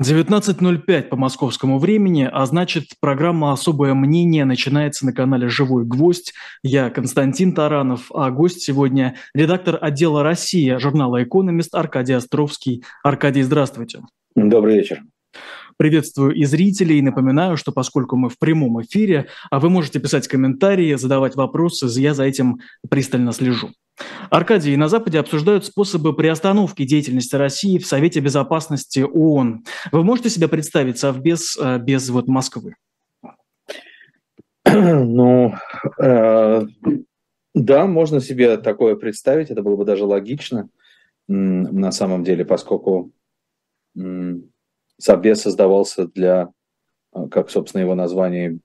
19.05 по московскому времени, а значит, программа «Особое мнение» начинается на канале «Живой гвоздь». Я Константин Таранов, а гость сегодня – редактор отдела «Россия» журнала «Экономист» Аркадий Островский. Аркадий, здравствуйте. Добрый вечер. Приветствую и зрителей. Напоминаю, что поскольку мы в прямом эфире, а вы можете писать комментарии, задавать вопросы, я за этим пристально слежу. Аркадий, на Западе обсуждают способы приостановки деятельности России в Совете Безопасности ООН. Вы можете себе представить Совбез э, без вот Москвы? Ну, э, да, можно себе такое представить, это было бы даже логично на самом деле, поскольку Совбез создавался для, э, как, собственно, его название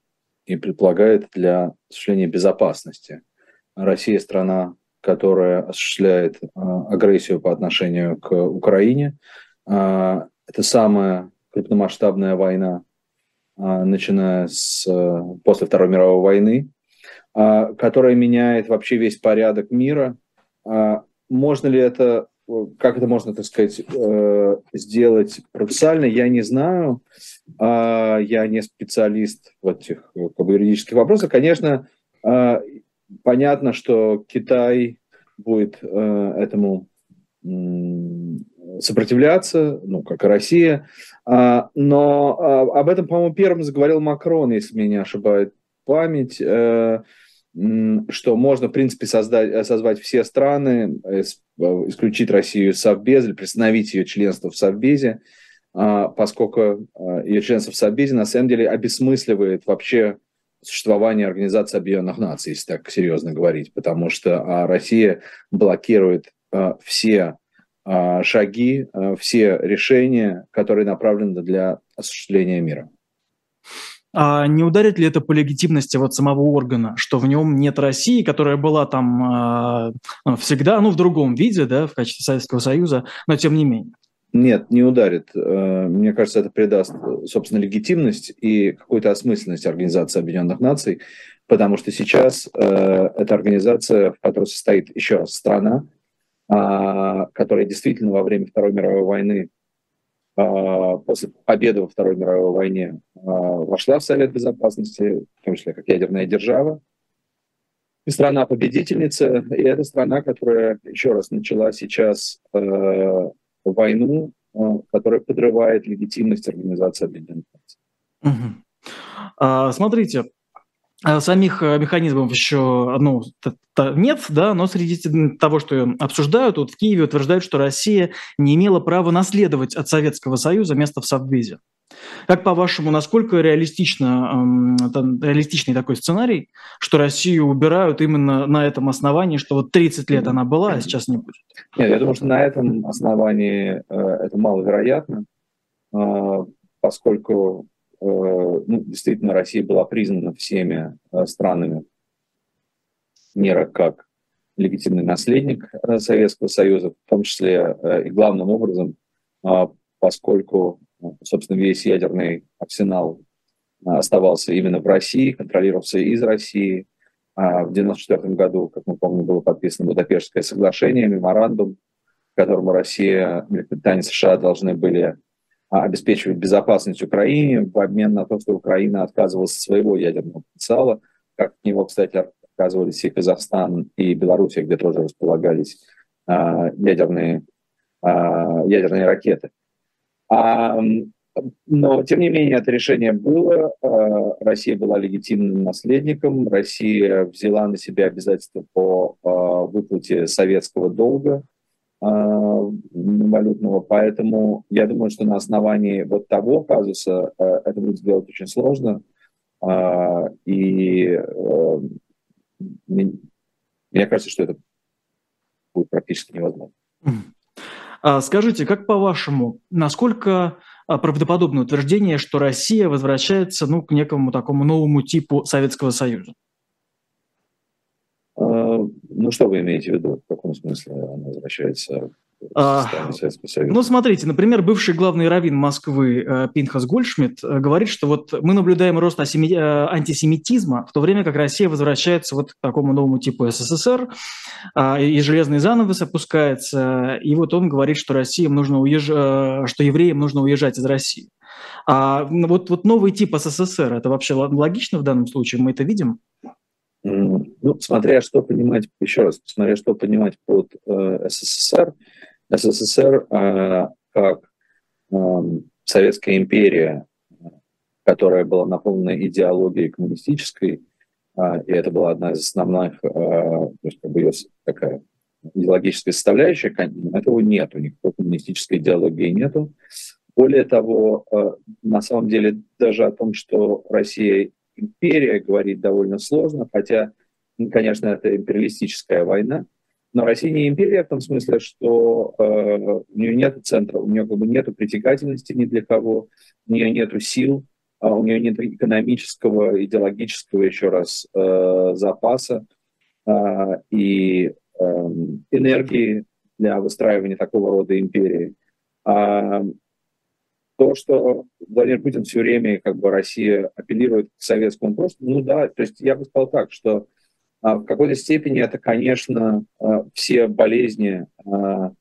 и предполагает, для осуществления безопасности. Россия страна которая осуществляет а, агрессию по отношению к Украине. А, это самая крупномасштабная война, а, начиная с после Второй мировой войны, которая меняет вообще весь порядок мира. Можно ли это, как это можно, так сказать, э, сделать профессионально, я не знаю. Я не специалист в этих как бы, юридических вопросах. Конечно, понятно, что Китай будет э, этому сопротивляться, ну, как и Россия. А, но а, об этом, по-моему, первым заговорил Макрон, если меня не ошибает память, э, что можно, в принципе, создать, созвать все страны, э, исключить Россию из Совбеза или приостановить ее членство в Совбезе, а, поскольку ее членство в Совбезе на самом деле обесмысливает вообще существования Организации Объединенных Наций, если так серьезно говорить, потому что а, Россия блокирует все шаги, все решения, которые направлены для осуществления мира. А не ударит ли это по легитимности вот самого органа, что в нем нет России, которая была там э, всегда, ну, в другом виде, да, в качестве Советского Союза, но тем не менее? Нет, не ударит. Э, мне кажется, это придаст, собственно, легитимность и какую-то осмысленность Организации Объединенных Наций, потому что сейчас э, эта организация, в которой состоит еще раз страна, э, которая действительно во время Второй мировой войны, после победы во Второй мировой войне, э, вошла в Совет Безопасности, в том числе как ядерная держава, и страна-победительница, и это страна, которая еще раз начала сейчас э, войну, которая подрывает легитимность Организации Объединенных Наций. Угу. А, смотрите, а самих э, механизмов еще ну, нет, да, но среди того, что обсуждают, вот в Киеве утверждают, что Россия не имела права наследовать от Советского Союза место в Совбезе. Как по-вашему, насколько реалистично, реалистичный такой сценарий, что Россию убирают именно на этом основании, что вот 30 лет она была, а сейчас не будет? Нет, я думаю, что на этом основании э, это маловероятно, э, поскольку ну, действительно Россия была признана всеми э, странами мира как легитимный наследник э, Советского Союза, в том числе э, и главным образом, э, поскольку собственно, весь ядерный арсенал оставался именно в России, контролировался из России. А в 1994 году, как мы помним, было подписано Будапештское соглашение, меморандум, в котором Россия, Великобритания США должны были обеспечивать безопасность Украине в обмен на то, что Украина отказывалась от своего ядерного потенциала, как от него, кстати, отказывались и Казахстан, и Белоруссия, где тоже располагались ядерные, ядерные ракеты. А, но, тем не менее, это решение было. А, Россия была легитимным наследником. Россия взяла на себя обязательства по а, выплате советского долга валютного. Поэтому я думаю, что на основании вот того казуса это будет сделать очень сложно. И мне кажется, что это будет практически невозможно. А скажите, как по-вашему, насколько а, правдоподобно утверждение, что Россия возвращается ну, к некому такому новому типу Советского Союза? Ну, что вы имеете в виду? В каком смысле она возвращается? а, ну, смотрите, например, бывший главный раввин Москвы э, Пинхас Гольшмидт э, говорит, что вот мы наблюдаем рост асеми... Э, антисемитизма, в то время как Россия возвращается вот к такому новому типу СССР, а, и железный занавес опускается, и вот он говорит, что Россиям нужно уезж... что евреям нужно уезжать из России. А вот, вот новый тип СССР, это вообще логично в данном случае? Мы это видим? Ну, смотря что понимать, еще раз, смотря что понимать под э, СССР, СССР э, как э, Советская империя, которая была наполнена идеологией коммунистической, э, и это была одна из основных, э, то есть как бы ее такая идеологическая составляющая, этого нету, никакой коммунистической идеологии нету. Более того, э, на самом деле даже о том, что Россия империя говорить довольно сложно, хотя, конечно, это империалистическая война, но Россия не империя в том смысле, что э, у нее нет центра, у нее как бы нет притягательности ни для кого, у нее нет сил, а у нее нет экономического, идеологического, еще раз, э, запаса э, и э, энергии для выстраивания такого рода империи. А то, что Владимир Путин все время, как бы Россия апеллирует к советскому прошлому, ну да, то есть я бы сказал так, что а, в какой-то степени это, конечно, а, все болезни а,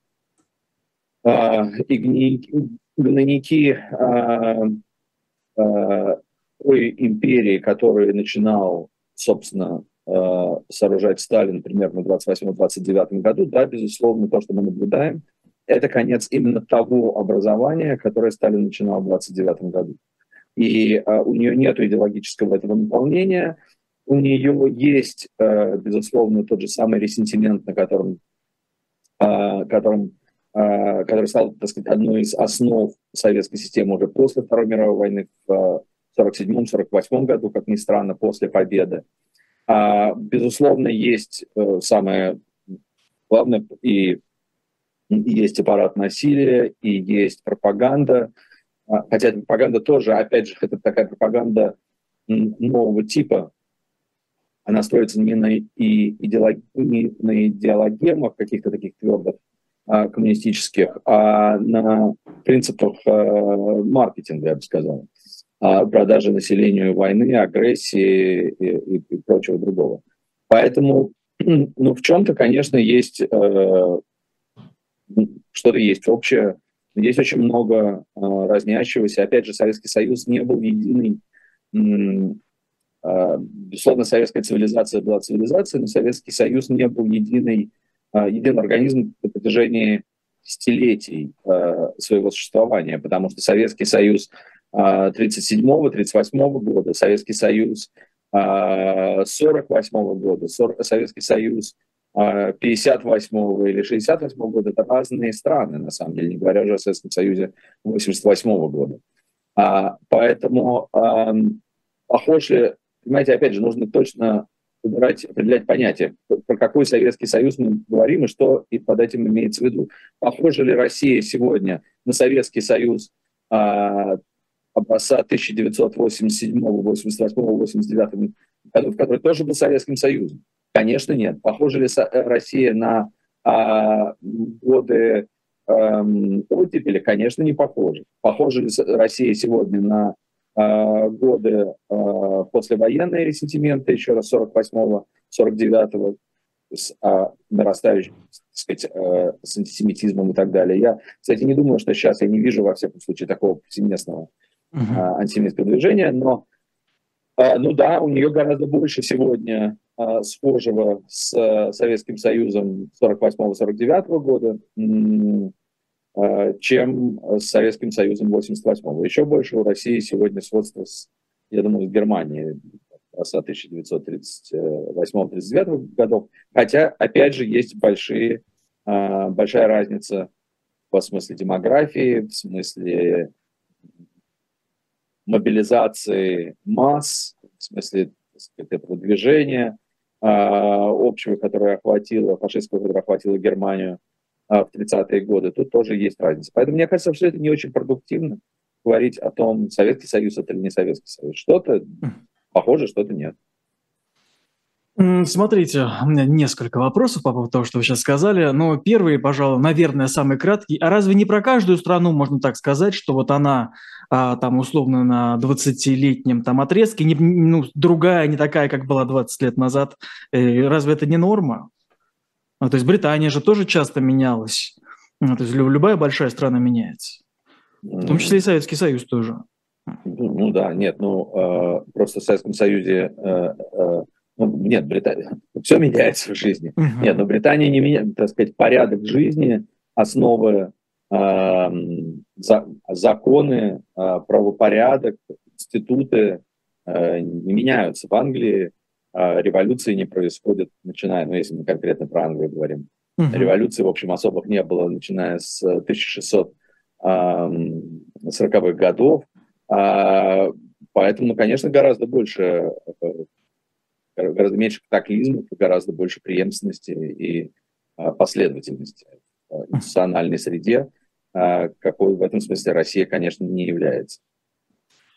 а, и гнойники а, а, той империи, которую начинал, собственно, сооружать Сталин примерно в 28-29 году, да, безусловно, то, что мы наблюдаем – это конец именно того образования, которое Сталин начинал в 29 году. И а, у нее нет идеологического этого наполнения, у нее есть, а, безусловно, тот же самый ресентимент, на котором, а, которым, а, который стал, так сказать, одной из основ советской системы уже после Второй мировой войны в 1947-1948 году, как ни странно, после победы. А, безусловно, есть а, самое главное и есть аппарат насилия, и есть пропаганда. А, хотя пропаганда тоже, опять же, это такая пропаганда нового типа. Она строится не на, и идеолог, не на идеологемах каких-то таких твердых а, коммунистических, а на принципах а, маркетинга, я бы сказал. А, продажи населению войны, агрессии и, и, и прочего другого. Поэтому ну, в чем-то, конечно, есть э, что-то есть общее. Есть очень много э, разнящегося. Опять же, Советский Союз не был единый. Э, безусловно, советская цивилизация была цивилизацией, но Советский Союз не был единый, э, единый организм на протяжении десятилетий своего существования, потому что Советский Союз 1937-1938 года, Советский Союз 1948 года, Советский Союз 58 или 68 года, это разные страны, на самом деле, не говоря уже о Советском Союзе 88 года. А, поэтому а, похож понимаете, опять же, нужно точно выбирать, определять понятие, про какой Советский Союз мы говорим и что и под этим имеется в виду. Похожа ли Россия сегодня на Советский Союз а, образца 1987, 88, 89 году, в который тоже был Советским Союзом? Конечно, нет. Похожа ли Россия на а, годы эм, оттепели? Конечно, не похожа. Похожа ли Россия сегодня на а, годы а, послевоенные ресентименты, еще раз 48-го, 49-го, с а, нарастающим, так сказать, а, с антисемитизмом и так далее. Я, кстати, не думаю, что сейчас я не вижу, во всяком случае, такого повсеместного uh-huh. а, антисемитского движения, но а, ну да, у нее гораздо больше сегодня а, схожего с э, Советским Союзом 48-49 года, а, чем с Советским Союзом 88-го. Еще больше у России сегодня сходство с, я думаю, с Германией с 1938-39 годов. Хотя, опять же, есть большие, а, большая разница в смысле демографии, в смысле мобилизации масс, в смысле сказать, этого движения, а, общего, которое охватило, фашистского, которое охватило Германию а, в 30-е годы, тут тоже есть разница. Поэтому мне кажется, что это не очень продуктивно говорить о том, Советский Союз это или не Советский Союз. Что-то похоже, что-то нет. Смотрите, у меня несколько вопросов по поводу того, что вы сейчас сказали. Но первый, пожалуй, наверное, самый краткий. А разве не про каждую страну можно так сказать, что вот она а, там условно на 20-летнем там отрезке, не, ну, другая, не такая, как была 20 лет назад? Э, разве это не норма? Ну, то есть Британия же тоже часто менялась. Ну, то есть любая большая страна меняется. В том числе и Советский Союз тоже. Ну, ну да, нет, ну э, просто в Советском Союзе э, э, ну, нет, Британия, все меняется в жизни. Uh-huh. Нет, но Британия не меняет, так сказать, порядок жизни, основы, э, за, законы, э, правопорядок, институты э, не меняются. В Англии э, революции не происходят, начиная, ну, если мы конкретно про Англию говорим. Uh-huh. Революции, в общем, особых не было, начиная с 1640-х годов. Поэтому, конечно, гораздо больше гораздо меньше катаклизмов, гораздо больше преемственности и а, последовательности в институциональной среде, а, какой в этом смысле Россия, конечно, не является.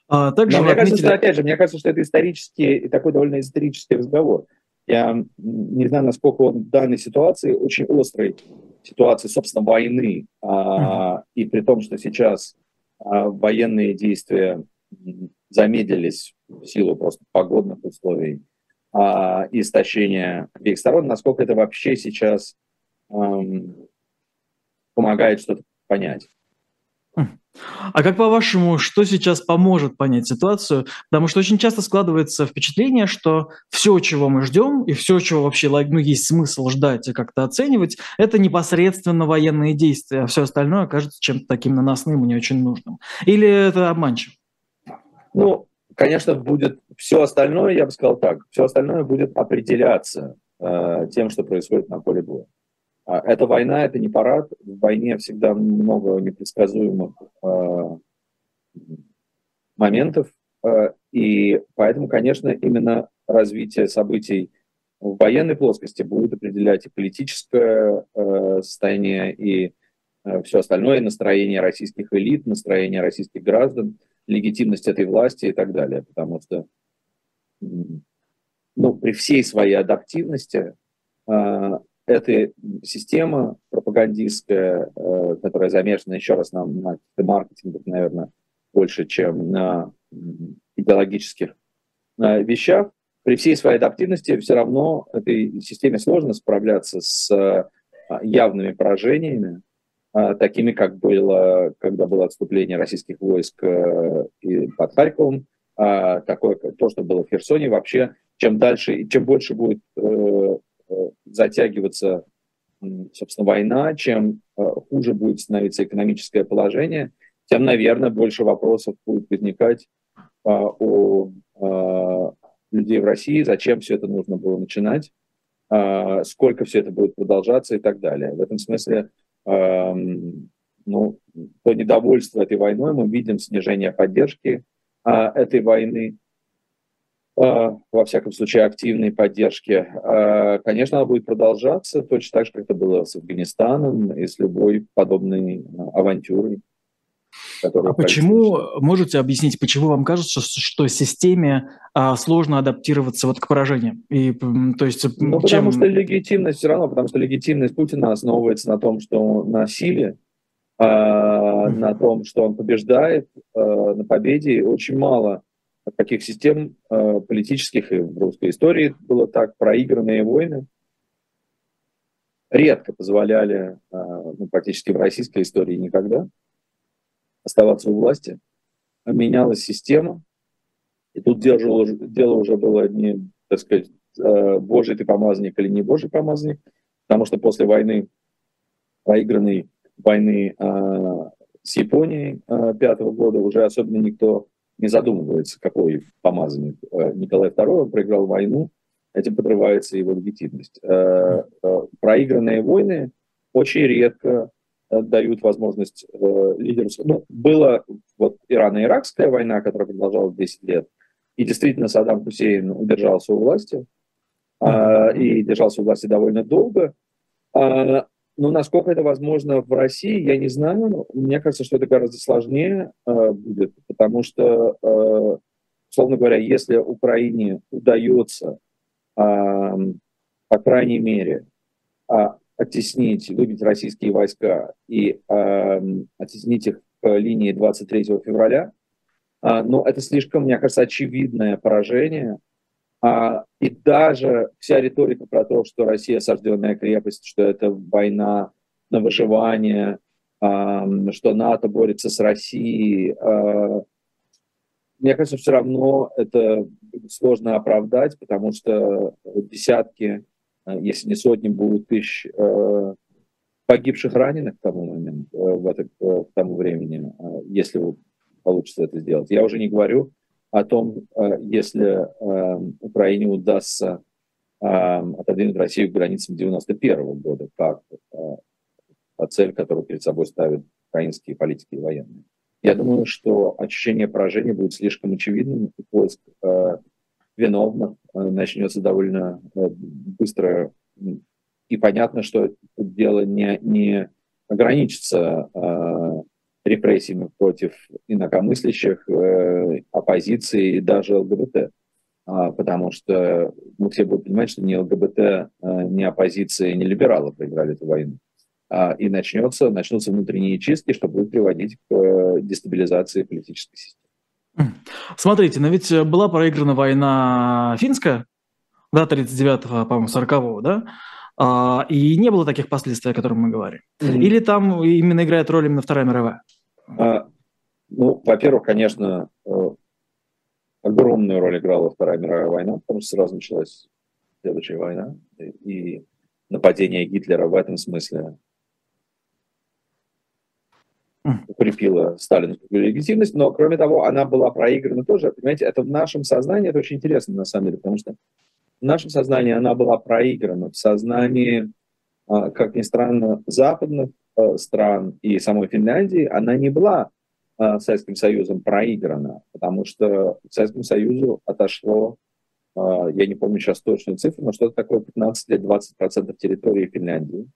А, также Но мне отметили... кажется, что, опять же, мне кажется, что это исторический, такой довольно исторический разговор. Я не знаю, насколько он в данной ситуации, очень острой ситуации, собственно, войны, а, и при том, что сейчас а, военные действия замедлились в силу просто погодных условий, а, истощения обеих сторон, насколько это вообще сейчас эм, помогает что-то понять. А как по-вашему, что сейчас поможет понять ситуацию? Потому что очень часто складывается впечатление, что все, чего мы ждем, и все, чего вообще ну, есть смысл ждать и как-то оценивать, это непосредственно военные действия, а все остальное кажется чем-то таким наносным и не очень нужным. Или это обманчиво? Ну, конечно, будет все остальное, я бы сказал так, все остальное будет определяться э, тем, что происходит на поле боя. А, это война, это не парад. В войне всегда много непредсказуемых э, моментов. Э, и поэтому, конечно, именно развитие событий в военной плоскости будет определять и политическое э, состояние, и э, все остальное, настроение российских элит, настроение российских граждан легитимность этой власти и так далее. Потому что ну, при всей своей адаптивности э, эта система пропагандистская, э, которая замешана еще раз на, на маркетинге, наверное, больше, чем на идеологических э, вещах, при всей своей адаптивности все равно этой системе сложно справляться с э, явными поражениями, а, такими, как было, когда было отступление российских войск э, под Харьковом, а, такое, то, что было в Херсоне, вообще, чем дальше чем больше будет э, э, затягиваться, собственно, война, чем хуже будет становиться экономическое положение, тем, наверное, больше вопросов будет возникать а, у людей в России, зачем все это нужно было начинать, сколько все это будет продолжаться и так далее. В этом смысле ну, то недовольство этой войной, мы видим снижение поддержки а, этой войны, а, во всяком случае, активной поддержки. А, конечно, она будет продолжаться точно так же, как это было с Афганистаном и с любой подобной авантюрой. А почему, можете объяснить, почему вам кажется, что, что системе а, сложно адаптироваться вот к поражениям? И, то есть, ну, чем... потому что легитимность все равно, потому что легитимность Путина основывается на том, что на силе, mm-hmm. на том, что он побеждает, а, на победе. Очень мало таких систем а, политических и в русской истории было так, проигранные войны редко позволяли, ну, практически в российской истории никогда, оставаться у власти, а менялась система, и тут дело, дело уже было не, так сказать, э, божий ты помазанник или не божий помазанник, потому что после войны, проигранной войны э, с Японией э, пятого года, уже особенно никто не задумывается, какой помазанник. Николай II проиграл войну, этим подрывается его легитимность. Проигранные войны очень редко дают возможность э, лидеру... Ну, была вот Ирано-Иракская война, которая продолжалась 10 лет, и действительно Саддам Хусейн удержался у власти, э, и держался у власти довольно долго. Э, но насколько это возможно в России, я не знаю. Мне кажется, что это гораздо сложнее э, будет, потому что, э, условно говоря, если Украине удается по крайней мере, а, оттеснить, выбить российские войска и оттеснить их к линии 23 февраля, а, но это слишком, мне кажется, очевидное поражение. А, и даже вся риторика про то, что Россия осажденная крепость, что это война на выживание, что НАТО борется с Россией, мне кажется, все равно это сложно оправдать, потому что десятки, э, если не сотни, будут тысяч э, погибших раненых к тому моменту, э, в это, к тому времени, если получится это сделать. Я уже не говорю о том, если Украине удастся отодвинуть Россию к границам 91 года, как цель, которую перед собой ставят украинские политики и военные. Я думаю, что ощущение поражения будет слишком очевидным, и поиск э, виновных э, начнется довольно э, быстро. И понятно, что дело не, не ограничится э, репрессиями против инакомыслящих, оппозиции и даже ЛГБТ. Э, потому что мы все будем понимать, что ни ЛГБТ, ни оппозиция, ни либералы проиграли эту войну. А, и начнется, начнутся внутренние чистки, что будет приводить к дестабилизации политической системы. Смотрите, но ведь была проиграна война финская, да, 39-го, по-моему, 40-го, да, а, и не было таких последствий, о которых мы говорим. Mm-hmm. Или там именно играет роль именно Вторая мировая? А, ну, во-первых, конечно, э, огромную роль играла Вторая мировая война, потому что сразу началась следующая война, и нападение Гитлера в этом смысле укрепила сталинскую легитимность, но, кроме того, она была проиграна тоже. Понимаете, это в нашем сознании, это очень интересно на самом деле, потому что в нашем сознании она была проиграна, в сознании, а, как ни странно, западных э, стран и самой Финляндии она не была а, Советским Союзом проиграна, потому что Советскому Союзу отошло, а, я не помню сейчас точную цифру, но что-то такое 15 лет 20% территории Финляндии.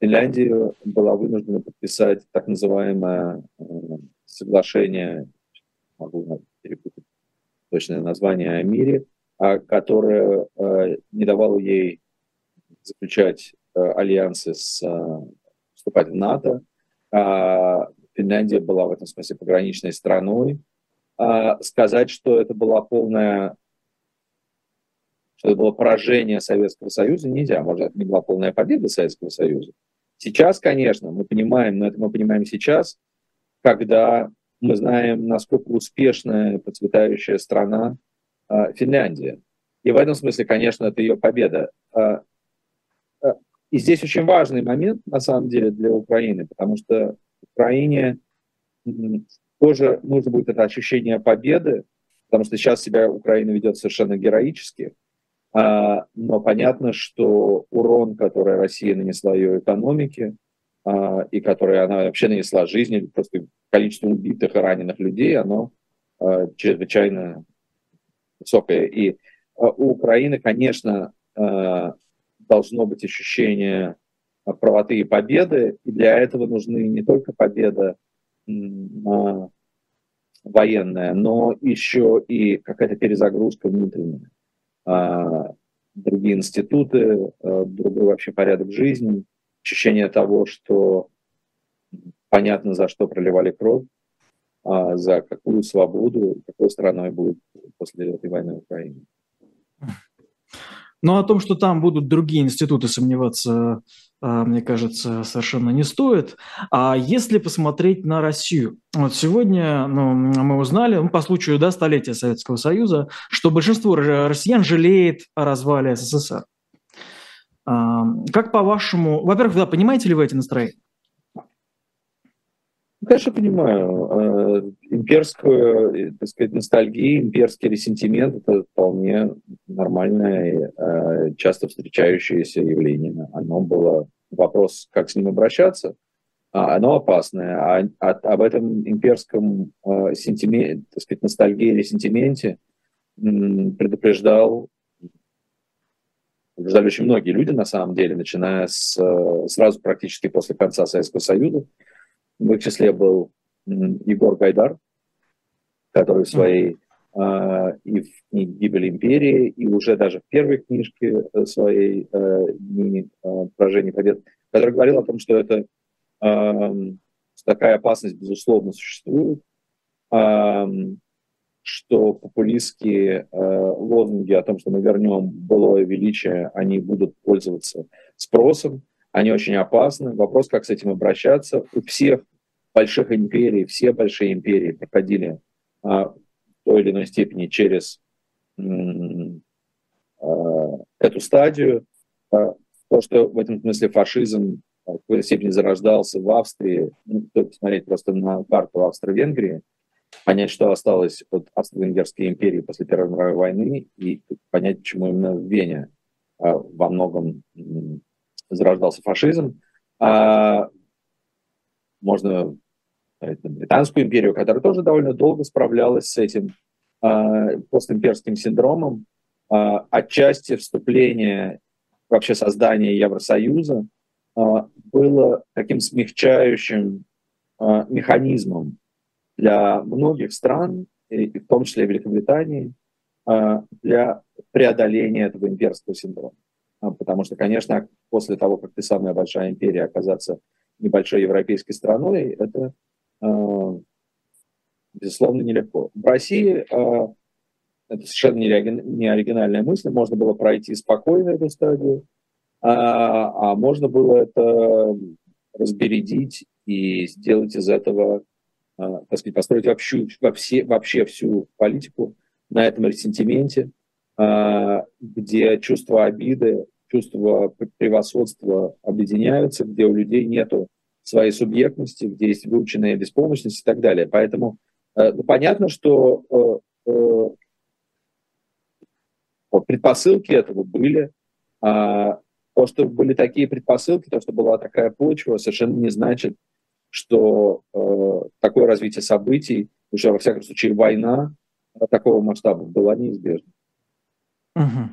Финляндия была вынуждена подписать так называемое э, соглашение, могу перепутать точное название о мире, а, которое э, не давало ей заключать э, альянсы с вступать в НАТО. А Финляндия была в этом смысле пограничной страной. А сказать, что это была полная что это было поражение Советского Союза, нельзя. Может, это не была полная победа Советского Союза. Сейчас, конечно, мы понимаем, но это мы понимаем сейчас, когда мы знаем, насколько успешная процветающая страна э, Финляндия. И в этом смысле, конечно, это ее победа. Э, э, и здесь очень важный момент, на самом деле, для Украины, потому что Украине тоже нужно будет это ощущение победы, потому что сейчас себя Украина ведет совершенно героически. А, но понятно, что урон, который Россия нанесла ее экономике, а, и который она вообще нанесла жизни, просто количество убитых и раненых людей, оно а, чрезвычайно высокое. И у Украины, конечно, должно быть ощущение правоты и победы, и для этого нужны не только победа военная, но еще и какая-то перезагрузка внутренняя. А, другие институты, а, другой вообще порядок жизни, ощущение того, что понятно, за что проливали кровь, а за какую свободу, какой страной будет после этой войны в Украине. Но о том, что там будут другие институты, сомневаться, а, мне кажется, совершенно не стоит. А если посмотреть на Россию, вот сегодня ну, мы узнали, ну, по случаю да, столетия Советского Союза, что большинство россиян жалеет о развале СССР. Как по-вашему, во-первых, да, понимаете ли вы эти настроения? Конечно, понимаю. Э, имперскую, э, так сказать, ностальгию, имперский ресентимент – это вполне нормальное, э, часто встречающееся явление. Оно было вопрос, как с ним обращаться, а оно опасное. А, а об этом имперском сентименте, так сказать, ностальгии или сентименте предупреждал предупреждали очень многие люди, на самом деле, начиная с, сразу практически после конца Советского Союза. В их числе был Егор Гайдар, который в своей и в книге «Гибель империи», и уже даже в первой книжке своей «Дни поражения побед», который говорил о том, что это такая опасность, безусловно, существует, что популистские лозунги о том, что мы вернем былое величие, они будут пользоваться спросом, они очень опасны. Вопрос, как с этим обращаться. У всех больших империй, все большие империи проходили а, в той или иной степени через а, эту стадию. А, то, что в этом смысле фашизм в какой-то степени зарождался в Австрии, ну, посмотреть просто на карту Австро-Венгрии, понять, что осталось от Австро-Венгерской империи после Первой мировой войны, и понять, почему именно в Вене во многом зарождался фашизм. А, можно сказать, Британскую империю, которая тоже довольно долго справлялась с этим а, постимперским синдромом. А, отчасти вступление, вообще создание Евросоюза а, было таким смягчающим а, механизмом для многих стран, и в том числе Великобритании, а, для преодоления этого имперского синдрома. А, потому что, конечно, после того, как ты самая большая империя, оказаться небольшой европейской страной, это, а, безусловно, нелегко. В России а, это совершенно не оригинальная мысль, можно было пройти спокойно эту стадию, а можно было это разбередить и сделать из этого, так сказать, построить вообще, вообще, вообще всю политику на этом ресентименте, а, где чувство обиды, чувство превосходства объединяются, где у людей нет своей субъектности, где есть выученная беспомощность и так далее. Поэтому э, ну, понятно, что э, э, предпосылки этого были. А то, что были такие предпосылки, то, что была такая почва, совершенно не значит, что такое развитие событий, уже во всяком случае война такого масштаба была неизбежна. Угу.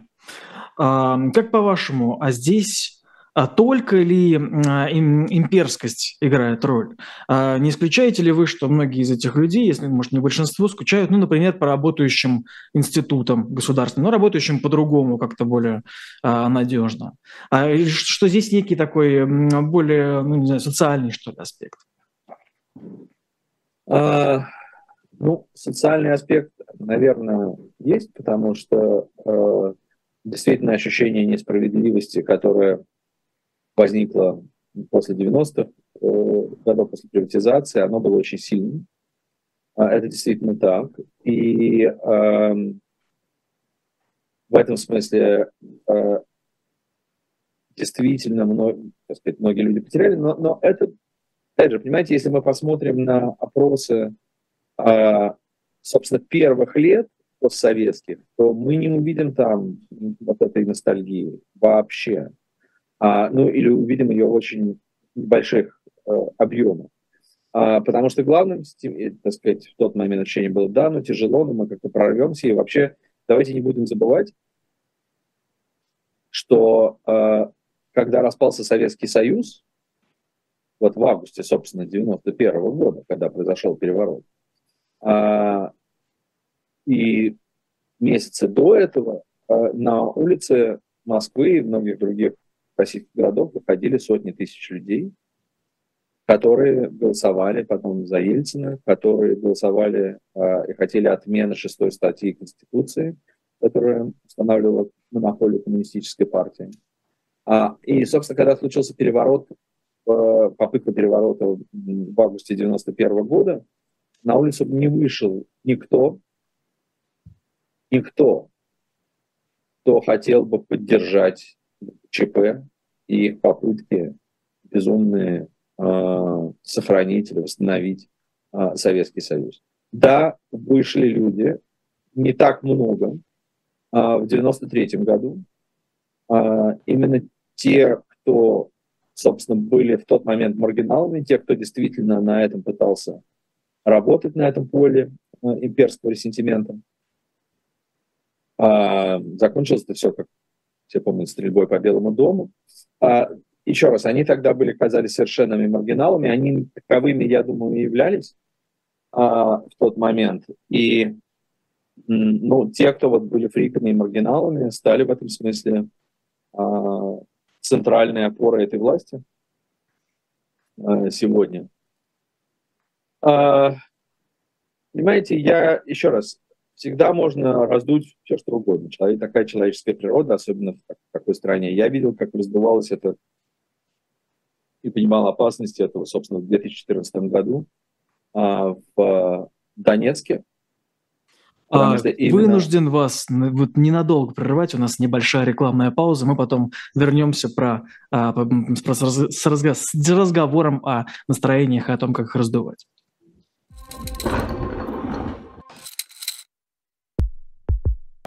Как по-вашему, а здесь а только ли а, имперскость играет роль? А не исключаете ли вы, что многие из этих людей, если, может, не большинство, скучают, ну, например, по работающим институтам государственным, но работающим по-другому, как-то более надежно? А, что здесь некий такой более, ну, не знаю, социальный, что ли, аспект? А, ну, социальный аспект, наверное, есть, потому что действительно ощущение несправедливости, которое возникло после 90-х э, годов, после приватизации, оно было очень сильным. А, это действительно так. И э, в этом смысле э, действительно много, так сказать, многие люди потеряли, но, но это, опять же, понимаете, если мы посмотрим на опросы а, собственно, первых лет постсоветских, то мы не увидим там вот этой ностальгии вообще. А, ну, или увидим ее в очень больших э, объемах. А, потому что главным, так сказать, в тот момент ощущение было, да, ну тяжело, но мы как-то прорвемся. И вообще, давайте не будем забывать, что э, когда распался Советский Союз, вот в августе, собственно, 91 -го года, когда произошел переворот, а, и месяцы до этого а, на улице Москвы и многих других российских городов выходили сотни тысяч людей, которые голосовали потом за Ельцина, которые голосовали а, и хотели отмены шестой статьи Конституции, которая устанавливала монополию коммунистической партии. И, собственно, когда случился переворот, попытка переворота в августе 91 года, на улицу не вышел никто, никто, кто хотел бы поддержать ЧП и попытки безумные э, сохранить или восстановить э, Советский Союз. Да, вышли люди, не так много, э, в 93 году. Э, именно те, кто, собственно, были в тот момент маргиналами, те, кто действительно на этом пытался работать на этом поле э, имперского ресентимента. А, закончилось это все, как все помнят, стрельбой по Белому дому. А, еще раз, они тогда были, казались совершенными маргиналами, они таковыми, я думаю, и являлись а, в тот момент. И ну, те, кто вот были фриками и маргиналами, стали в этом смысле а, центральной опорой этой власти а, сегодня. А, понимаете, я еще раз, всегда можно раздуть все, что угодно. Человек, такая человеческая природа, особенно в такой стране. Я видел, как раздувалось это и понимал опасности этого, собственно, в 2014 году а, в Донецке. А, именно... Вынужден вас вот ненадолго прерывать, у нас небольшая рекламная пауза, мы потом вернемся про, а, про, с, с, с разговором о настроениях и о том, как их раздувать.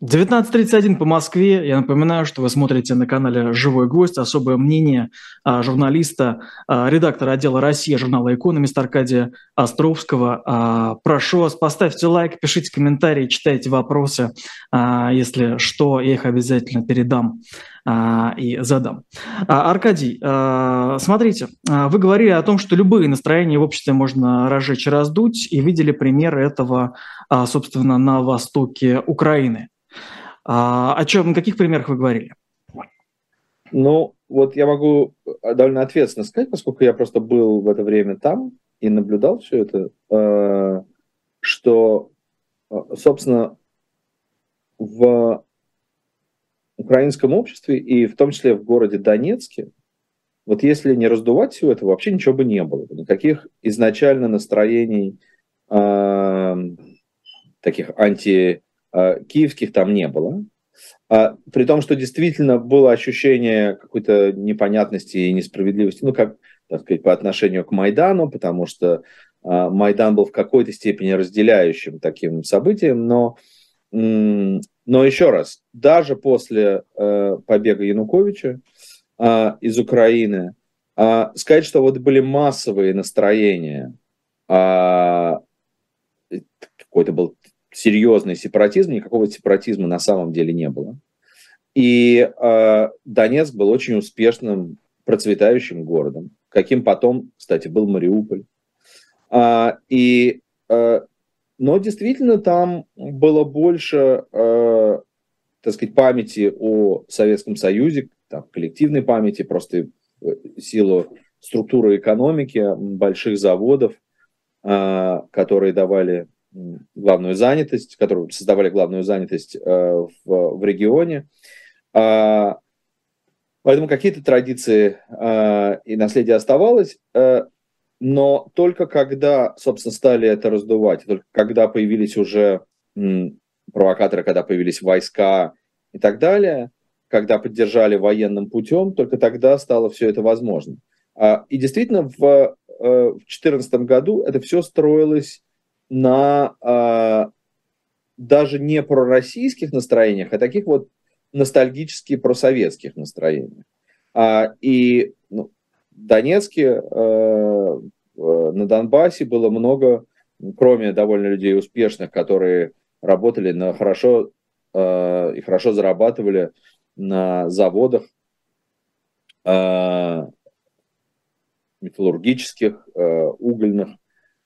19.31 по Москве. Я напоминаю, что вы смотрите на канале «Живой гость». Особое мнение а, журналиста, а, редактора отдела «Россия» журнала «Экономист» Аркадия Островского. А, прошу вас, поставьте лайк, пишите комментарии, читайте вопросы. Если что, я их обязательно передам и задам. Аркадий, смотрите, вы говорили о том, что любые настроения в обществе можно разжечь и раздуть, и видели пример этого, собственно, на востоке Украины. А, о чем, на каких примерах вы говорили? Ну, вот я могу э, довольно ответственно сказать, поскольку я просто был в это время там и наблюдал все это, э, что, э, собственно, в украинском обществе и в том числе в городе Донецке, вот если не раздувать все это, вообще ничего бы не было. Никаких изначально настроений э, таких анти киевских там не было. А, при том, что действительно было ощущение какой-то непонятности и несправедливости, ну, как, так сказать, по отношению к Майдану, потому что а, Майдан был в какой-то степени разделяющим таким событием, но, но еще раз, даже после побега Януковича из Украины, сказать, что вот были массовые настроения, какой-то был серьезный сепаратизм, никакого сепаратизма на самом деле не было. И э, Донецк был очень успешным, процветающим городом, каким потом, кстати, был Мариуполь. А, и, э, но действительно там было больше, э, так сказать, памяти о Советском Союзе, там, коллективной памяти, просто силу структуры экономики, больших заводов, э, которые давали главную занятость, которые создавали главную занятость э, в, в регионе. А, поэтому какие-то традиции э, и наследие оставалось, э, но только когда, собственно, стали это раздувать, только когда появились уже провокаторы, когда появились войска и так далее, когда поддержали военным путем, только тогда стало все это возможно. А, и действительно, в 2014 году это все строилось на э, даже не пророссийских настроениях, а таких вот ностальгически просоветских настроениях. А, и ну, в Донецке, э, на Донбассе было много, кроме довольно людей успешных, которые работали на хорошо э, и хорошо зарабатывали на заводах э, металлургических, э, угольных,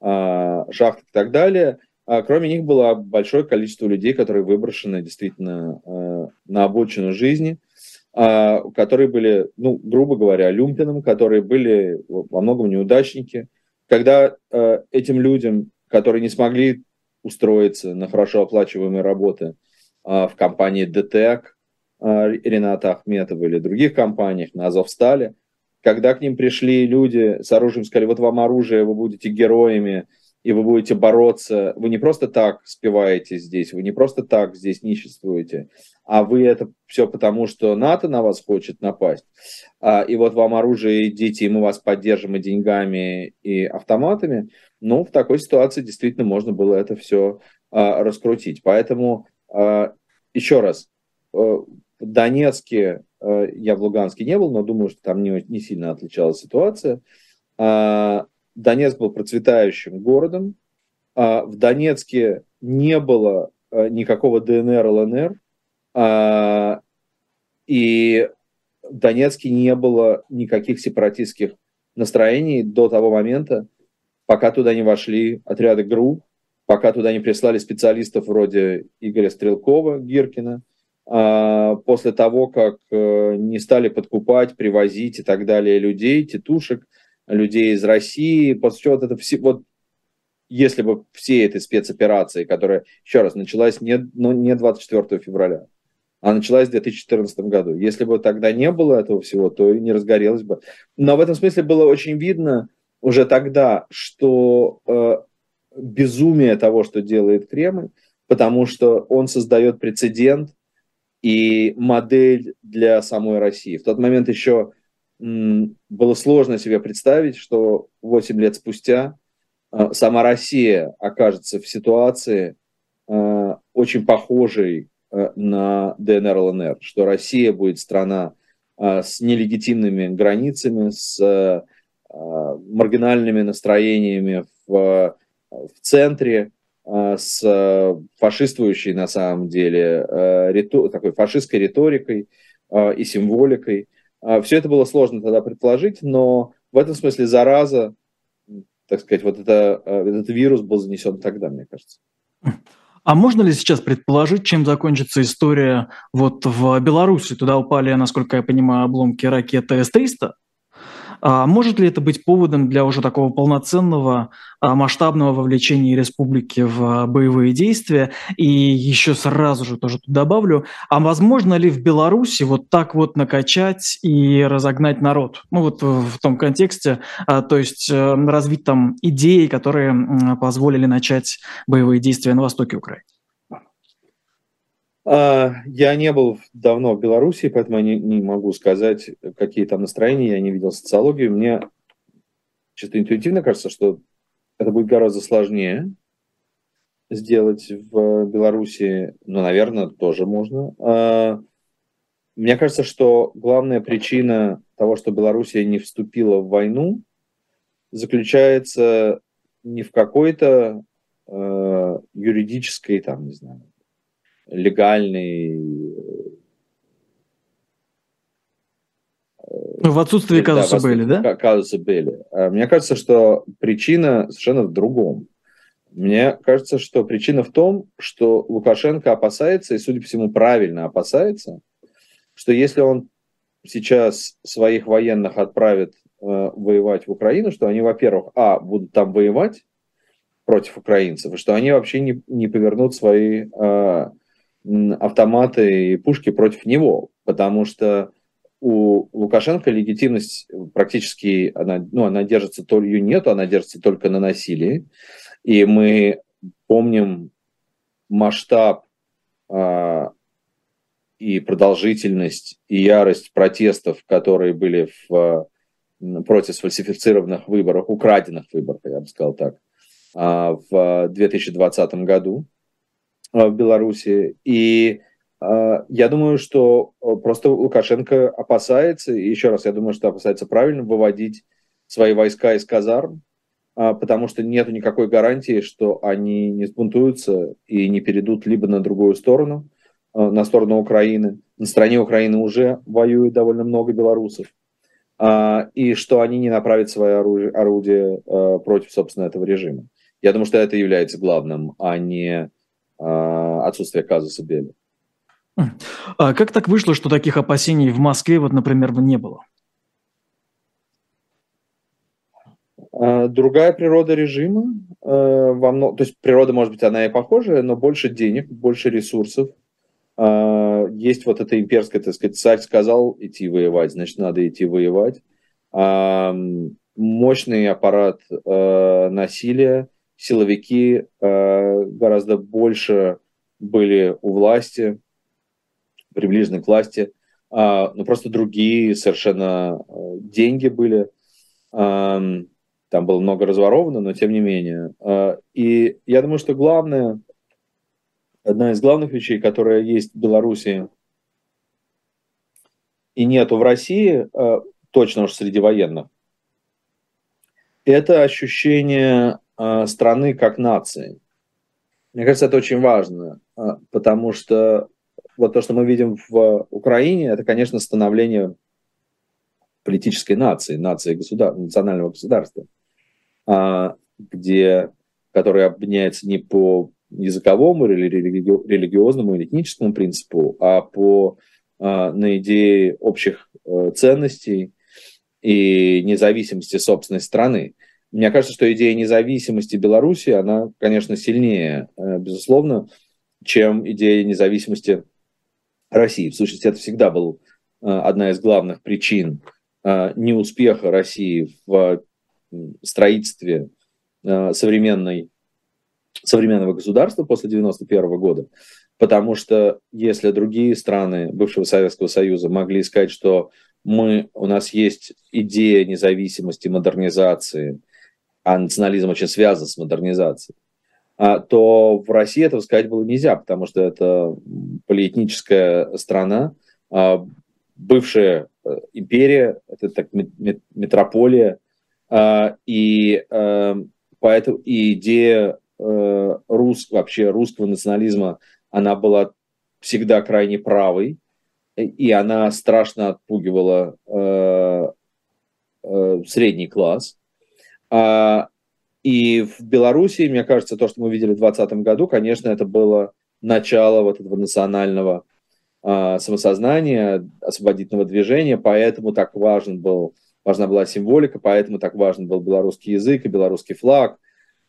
шахт и так далее. а кроме них было большое количество людей, которые выброшены действительно э, на обочину жизни, которые были, ну, грубо говоря, люмпином, которые были во многом неудачники. Когда этим людям, которые не смогли устроиться на хорошо оплачиваемые работы в компании ДТЭК Рената Ахметова или других компаниях, на Азовстале, когда к ним пришли люди с оружием, сказали, вот вам оружие, вы будете героями, и вы будете бороться. Вы не просто так спиваете здесь, вы не просто так здесь ниществуете, а вы это все потому, что НАТО на вас хочет напасть. А, и вот вам оружие, идите, и мы вас поддержим и деньгами, и автоматами. Ну, в такой ситуации действительно можно было это все а, раскрутить. Поэтому, а, еще раз, э, в Донецке, я в Луганске не был, но думаю, что там не, не сильно отличалась ситуация. Донецк был процветающим городом. А в Донецке не было а, никакого ДНР, ЛНР. А, и в Донецке не было никаких сепаратистских настроений до того момента, пока туда не вошли отряды ГРУ, пока туда не прислали специалистов вроде Игоря Стрелкова, Гиркина, после того, как э, не стали подкупать, привозить и так далее людей, тетушек – людей из России, после чего вот это все, вот если бы все этой спецоперации, которая, еще раз, началась не, ну, не 24 февраля, а началась в 2014 году. Если бы тогда не было этого всего, то и не разгорелось бы. Но в этом смысле было очень видно уже тогда, что э, безумие того, что делает Кремль, потому что он создает прецедент и модель для самой России. В тот момент еще было сложно себе представить, что 8 лет спустя а, сама Россия окажется в ситуации а, очень похожей а, на ДНР, ЛНР, что Россия будет страна с нелегитимными границами, с маргинальными настроениями в, в центре, с фашистующей на самом деле такой фашистской риторикой и символикой – Все это было сложно тогда предположить, но в этом смысле зараза, так сказать, вот это, этот вирус был занесен тогда, мне кажется. А можно ли сейчас предположить, чем закончится история вот в Беларуси? Туда упали, насколько я понимаю, обломки ракеты С-300. А может ли это быть поводом для уже такого полноценного а, масштабного вовлечения республики в а, боевые действия? И еще сразу же тоже тут добавлю, а возможно ли в Беларуси вот так вот накачать и разогнать народ? Ну вот в том контексте, то есть э, развить там идеи, которые позволили начать боевые действия на востоке Украины? А, я не был давно в Беларуси, поэтому я не, не могу сказать, какие там настроения, я не видел социологию. Мне чисто интуитивно кажется, что это будет гораздо сложнее сделать в Беларуси, но, наверное, тоже можно. А, мне кажется, что главная причина того, что Белоруссия не вступила в войну, заключается не в какой-то э, юридической, там, не знаю, легальный ну, в отсутствии да, казуса Белли, да? Казуса Белли. А, мне кажется, что причина совершенно в другом. Мне кажется, что причина в том, что Лукашенко опасается, и, судя по всему, правильно опасается, что если он сейчас своих военных отправит э, воевать в Украину, что они, во-первых, а, будут там воевать против украинцев, и что они вообще не, не повернут свои э, автоматы и пушки против него, потому что у Лукашенко легитимность практически, она, ну, она держится, то ее нету, она держится только на насилии. И мы помним масштаб а, и продолжительность и ярость протестов, которые были в, против сфальсифицированных выборов, украденных выборов, я бы сказал так, а, в 2020 году. Э, в Беларуси. И э, я думаю, что э, просто Лукашенко опасается, и еще раз, я думаю, что опасается правильно выводить свои войска из казарм, потому что нет никакой гарантии, что они не сбунтуются и не перейдут либо на другую сторону, на сторону Украины. На стороне Украины уже воюет довольно много белорусов. И что они не направят свои орудия против, собственно, этого режима. Я думаю, что это является главным, а не отсутствие казуса Белли. А как так вышло, что таких опасений в Москве, вот, например, не было? А, другая природа режима, э, во много, то есть природа, может быть, она и похожая, но больше денег, больше ресурсов. Есть вот эта имперская, так сказать, царь сказал идти воевать, значит, надо идти воевать. Мощный аппарат э, насилия, силовики э, гораздо больше были у власти, приближены к власти, но просто другие совершенно деньги были там было много разворовано, но тем не менее. А, и я думаю, что главное, одна из главных вещей, которая есть в Беларуси и нету в России, а, точно уж среди военных, это ощущение а, страны как нации. Мне кажется, это очень важно, потому что вот то, что мы видим в Украине, это, конечно, становление политической нации, нации государ... национального государства. А, где, который объединяется не по языковому или религи, религиозному или этническому принципу, а по а, на идее общих э, ценностей и независимости собственной страны. Мне кажется, что идея независимости Беларуси, она, конечно, сильнее, э, безусловно, чем идея независимости России. В сущности, это всегда был э, одна из главных причин неуспеха России в строительстве э, современной, современного государства после 1991 года. Потому что если другие страны бывшего Советского Союза могли сказать, что мы, у нас есть идея независимости, модернизации, а национализм очень связан с модернизацией, а, то в России этого сказать было нельзя, потому что это полиэтническая страна, а, бывшая э, империя, это так метрополия, а, и эм, поэтому и идея э, рус, вообще русского национализма, она была всегда крайне правой, и она страшно отпугивала э, э, средний класс. А, и в Беларуси, мне кажется, то, что мы видели в 2020 году, конечно, это было начало вот этого национального а, самосознания, освободительного движения, поэтому так важен был важна была символика, поэтому так важен был белорусский язык и белорусский флаг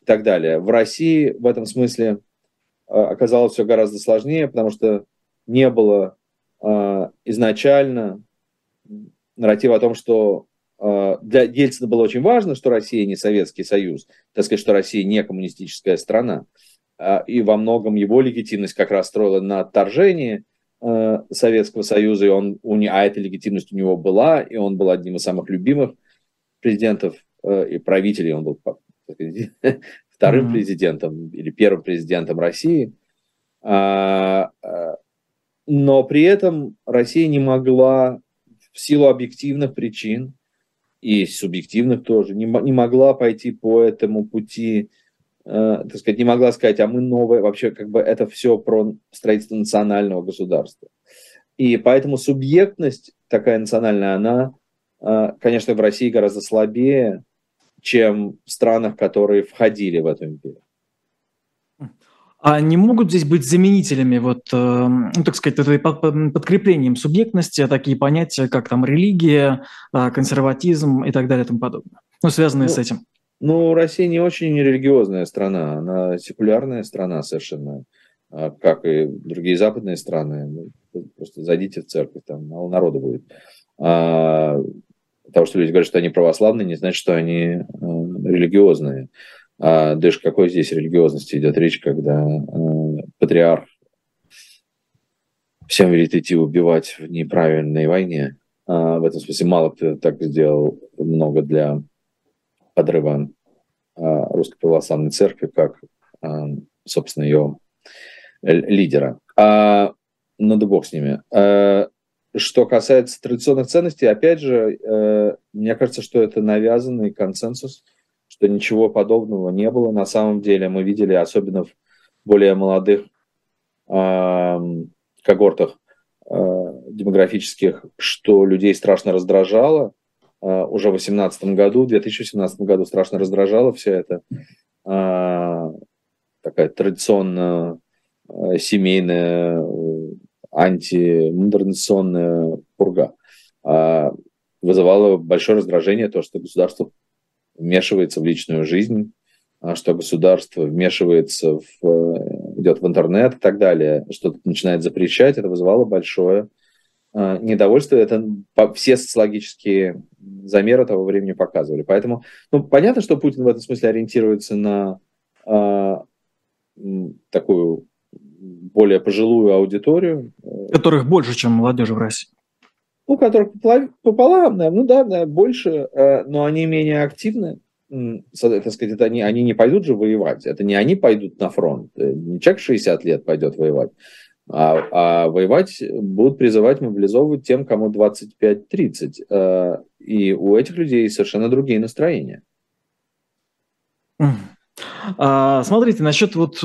и так далее. В России в этом смысле э, оказалось все гораздо сложнее, потому что не было изначально нарратива о том, что для Ельцина было очень важно, что Россия не Советский Союз, так сказать, что Россия не коммунистическая страна. И во многом его легитимность как раз строила на отторжении Э, Советского Союза, и он, а эта легитимность у него была, и он был одним из самых любимых президентов и правителей, он был вторым mm-hmm. президентом или первым президентом России. А, а, но при этом Россия не могла в силу объективных причин и субъективных тоже, не, не могла пойти по этому пути э, так сказать, не могла сказать, а мы новое, вообще как бы это все про строительство национального государства. И поэтому субъектность такая национальная, она, э, конечно, в России гораздо слабее, чем в странах, которые входили в эту империю. А не могут здесь быть заменителями, вот, э, ну, так сказать, подкреплением субъектности, такие понятия, как там религия, э, консерватизм и так далее и тому подобное, ну, связанные ну, с этим? Ну, Россия не очень религиозная страна, она секулярная страна совершенно, а, как и другие западные страны. Ну, просто зайдите в церковь, там мало народу будет. А, того, что люди говорят, что они православные, не значит, что они а, религиозные. А, даже какой здесь религиозности идет речь, когда а, патриарх всем велит идти убивать в неправильной войне. А, в этом смысле мало кто так сделал много для подрыва а, Русской Православной Церкви как, а, собственно, ее лидера. А, ну да бог с ними. А, что касается традиционных ценностей, опять же, э, мне кажется, что это навязанный консенсус, что ничего подобного не было. На самом деле мы видели, особенно в более молодых когортах демографических, что людей страшно раздражало уже в 2018 году, в 2018 году страшно раздражало все это. Такая традиционно семейная антимодернизационная пурга. Вызывало большое раздражение то, что государство вмешивается в личную жизнь, что государство вмешивается в, идет в интернет и так далее, что начинает запрещать, это вызывало большое Э, недовольство, это все социологические замеры того времени показывали. Поэтому, ну, понятно, что Путин в этом смысле ориентируется на э, такую более пожилую аудиторию. Которых больше, чем молодежи в России. Ну, которых пополам, ну да, больше, э, но они менее активны. Так сказать, это они, они не пойдут же воевать. Это не они пойдут на фронт. Э, не человек 60 лет пойдет воевать. А, а воевать будут призывать, мобилизовывать тем, кому 25-30. Э, и у этих людей совершенно другие настроения. А, смотрите, насчет вот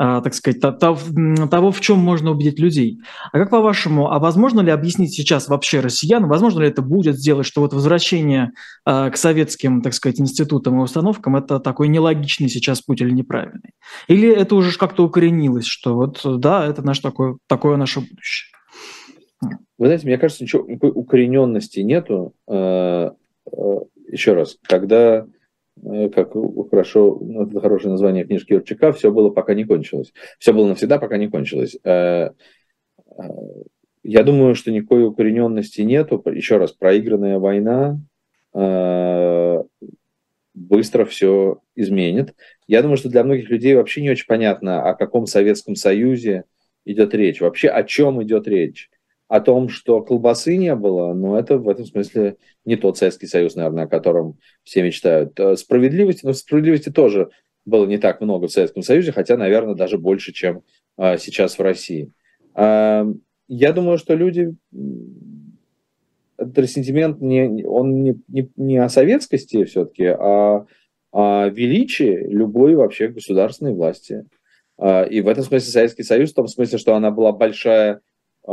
так сказать, того, в чем можно убедить людей. А как по-вашему, а возможно ли объяснить сейчас вообще россиян, возможно ли это будет сделать, что вот возвращение а, к советским, так сказать, институтам и установкам это такой нелогичный сейчас путь или неправильный? Или это уже как-то укоренилось, что вот да, это наш такое, такое наше будущее? Вы знаете, мне кажется, ничего, укорененности нету. Э, э, Еще раз, когда как хорошо, ну, это хорошее название книжки Юрчака, все было пока не кончилось. Все было навсегда, пока не кончилось. Э, э, я думаю, что никакой укорененности нету. Еще раз, проигранная война быстро все изменит. Я думаю, что для многих людей вообще не очень понятно, о каком Советском Союзе идет речь. Вообще о чем идет речь о том, что колбасы не было, но это в этом смысле не тот Советский Союз, наверное, о котором все мечтают. Э, справедливости, но справедливости тоже было не так много в Советском Союзе, хотя, наверное, даже больше, чем а, сейчас в России. А, я думаю, что люди этот ресентимент не, он не, не, не о советскости все-таки, а о величии любой вообще государственной власти. А, и в этом смысле Советский Союз, в том смысле, что она была большая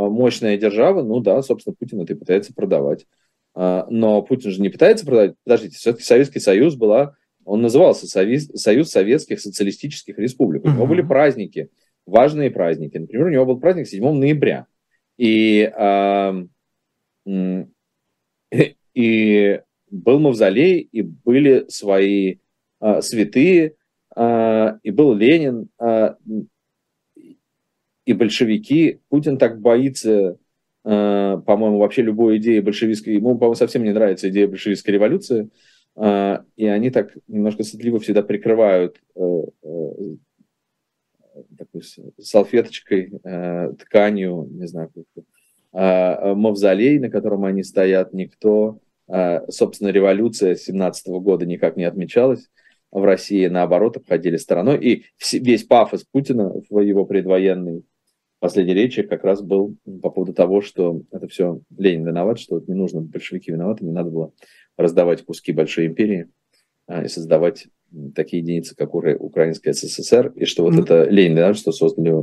мощная держава, ну да, собственно, Путин это и пытается продавать. А, но Путин же не пытается продавать. Подождите, все-таки Советский Союз была, он назывался Союз, Союз Советских Социалистических Республик. У него были праздники, важные праздники. Например, у него был праздник 7 ноября. И, и был мавзолей, и были свои а, святые, и был Ленин, и большевики. Путин так боится, э, по-моему, вообще любой идеи большевистской. Ему, по-моему, совсем не нравится идея большевистской революции. Э, и они так немножко стыдливо всегда прикрывают э, такой салфеточкой, тканью, не знаю, мавзолей, на котором они стоят, никто. Собственно, революция 17 года никак не отмечалась в России, наоборот, обходили стороной. И весь пафос Путина в его предвоенной последней речи как раз был по поводу того, что это все Ленин виноват, что не нужно большевики виноваты, не надо было раздавать куски большой империи а, и создавать такие единицы, как Украинская СССР, и что вот ну, это Ленин виноват, что создали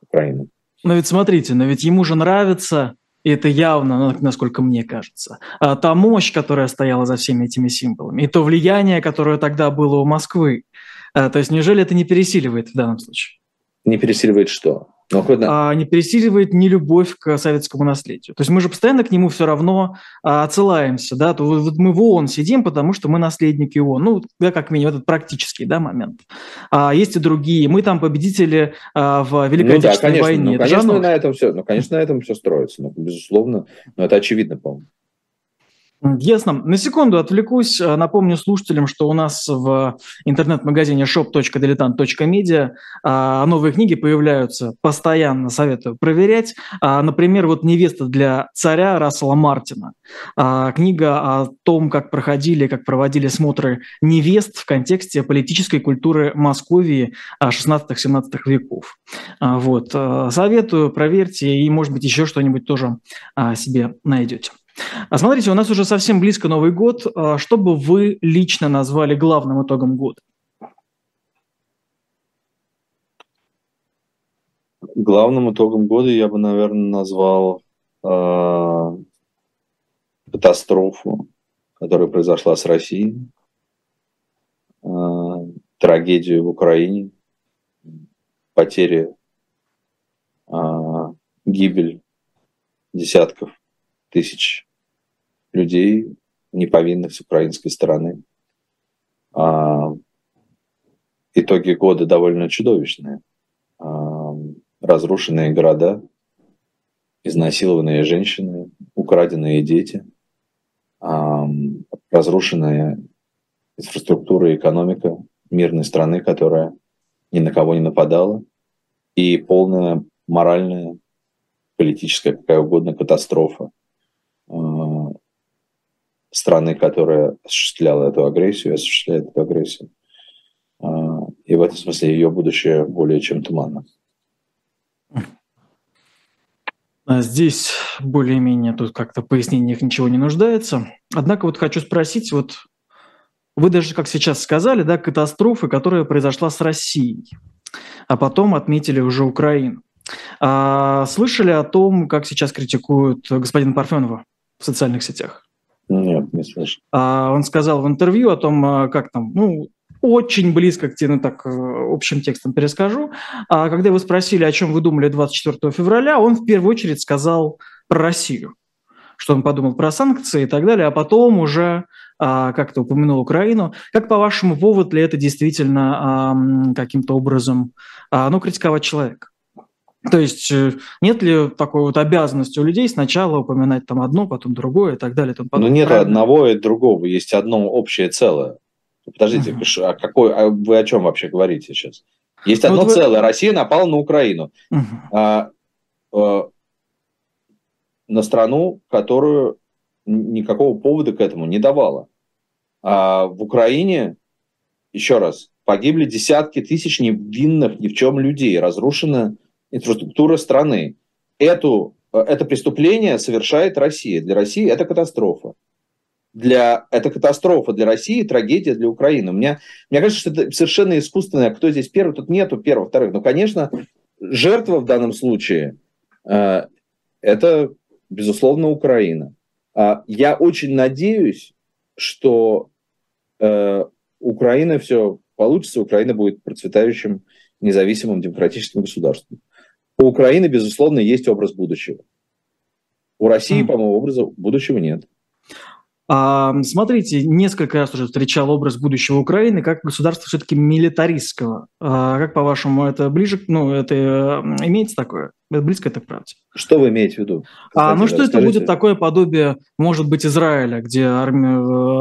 Украину. Но ведь смотрите, но ведь ему же нравится, и это явно, насколько мне кажется, а, та мощь, которая стояла за всеми этими символами, и то влияние, которое тогда было у Москвы. А, то есть неужели это не пересиливает в данном случае? Не пересиливает что? Но а, не пересиливает ни любовь к советскому наследию. То есть мы же постоянно к нему все равно а, отсылаемся, да, то вот мы в ООН сидим, потому что мы наследники ООН, ну, да, как минимум, этот практический, да, момент. А есть и другие, мы там победители а, в Великой ну, Отечественной да, конечно, войне. Ну, конечно, оно... на этом все, ну, конечно, на этом все строится, ну, безусловно, но это очевидно, по-моему. Ясно. На секунду отвлекусь. Э, напомню слушателям, что у нас в интернет-магазине shop.diletant.media а, новые книги появляются постоянно, советую проверять. А, например, вот «Невеста для царя» Рассела Мартина. А, книга о том, как проходили, как проводили смотры невест в контексте политической культуры Московии 16-17 веков. Вот. Советую, проверьте и, может быть, еще что-нибудь тоже себе найдете. А смотрите, у нас уже совсем близко Новый год. А что бы вы лично назвали главным итогом года? Главным итогом года я бы, наверное, назвал э, катастрофу, которая произошла с Россией, а, трагедию в Украине, потери, а, гибель десятков тысяч людей, неповинных с украинской стороны. А, итоги года довольно чудовищные. Разрушенные города, изнасилованные женщины, украденные дети, разрушенная инфраструктура и экономика мирной страны, которая ни на кого не нападала, и полная моральная, политическая, какая угодно катастрофа страны, которая осуществляла эту агрессию, осуществляет эту агрессию. И в этом смысле ее будущее более чем туманно. А здесь более-менее тут как-то пояснениях ничего не нуждается. Однако вот хочу спросить, вот вы даже, как сейчас сказали, да, катастрофы, которая произошла с Россией, а потом отметили уже Украину. А слышали о том, как сейчас критикуют господина Парфенова в социальных сетях? Нет, не слышал. А он сказал в интервью о том, а, как там, ну, очень близко к тебе, ну так, э, общим текстом перескажу. А когда вы спросили, о чем вы думали 24 февраля, он в первую очередь сказал про Россию, что он подумал про санкции и так далее, а потом уже а, как-то упомянул Украину. Как, по-вашему, повод ли это действительно а, каким-то образом, а, ну, критиковать человека? То есть э, нет ли такой вот обязанности у людей сначала упоминать там одно, потом другое и так далее? Там, потом, ну нет правильно? одного и другого, есть одно общее целое. Подождите, uh-huh. а какой, а вы о чем вообще говорите сейчас? Есть ну, одно вот целое. Вы... Россия напала на Украину. Uh-huh. А, а, на страну, которую никакого повода к этому не давала. А в Украине, еще раз, погибли десятки тысяч невинных ни в чем людей, разрушена инфраструктура страны. Эту, это преступление совершает Россия. Для России это катастрофа для, это катастрофа для России, трагедия для Украины. Меня, мне кажется, что это совершенно искусственное. Кто здесь первый? Тут нету первых, вторых. Ну, конечно, жертва в данном случае э, это, безусловно, Украина. А я очень надеюсь, что э, Украина все получится, Украина будет процветающим, независимым демократическим государством. У Украины, безусловно, есть образ будущего. У России, по-моему, образа будущего нет. А, смотрите, несколько раз уже встречал образ будущего Украины как государства все-таки милитаристского. А, как по-вашему, это ближе, ну, это имеется такое? Это близко это к правде? Что вы имеете в виду? А, ну, что это будет такое подобие, может быть, Израиля, где армия,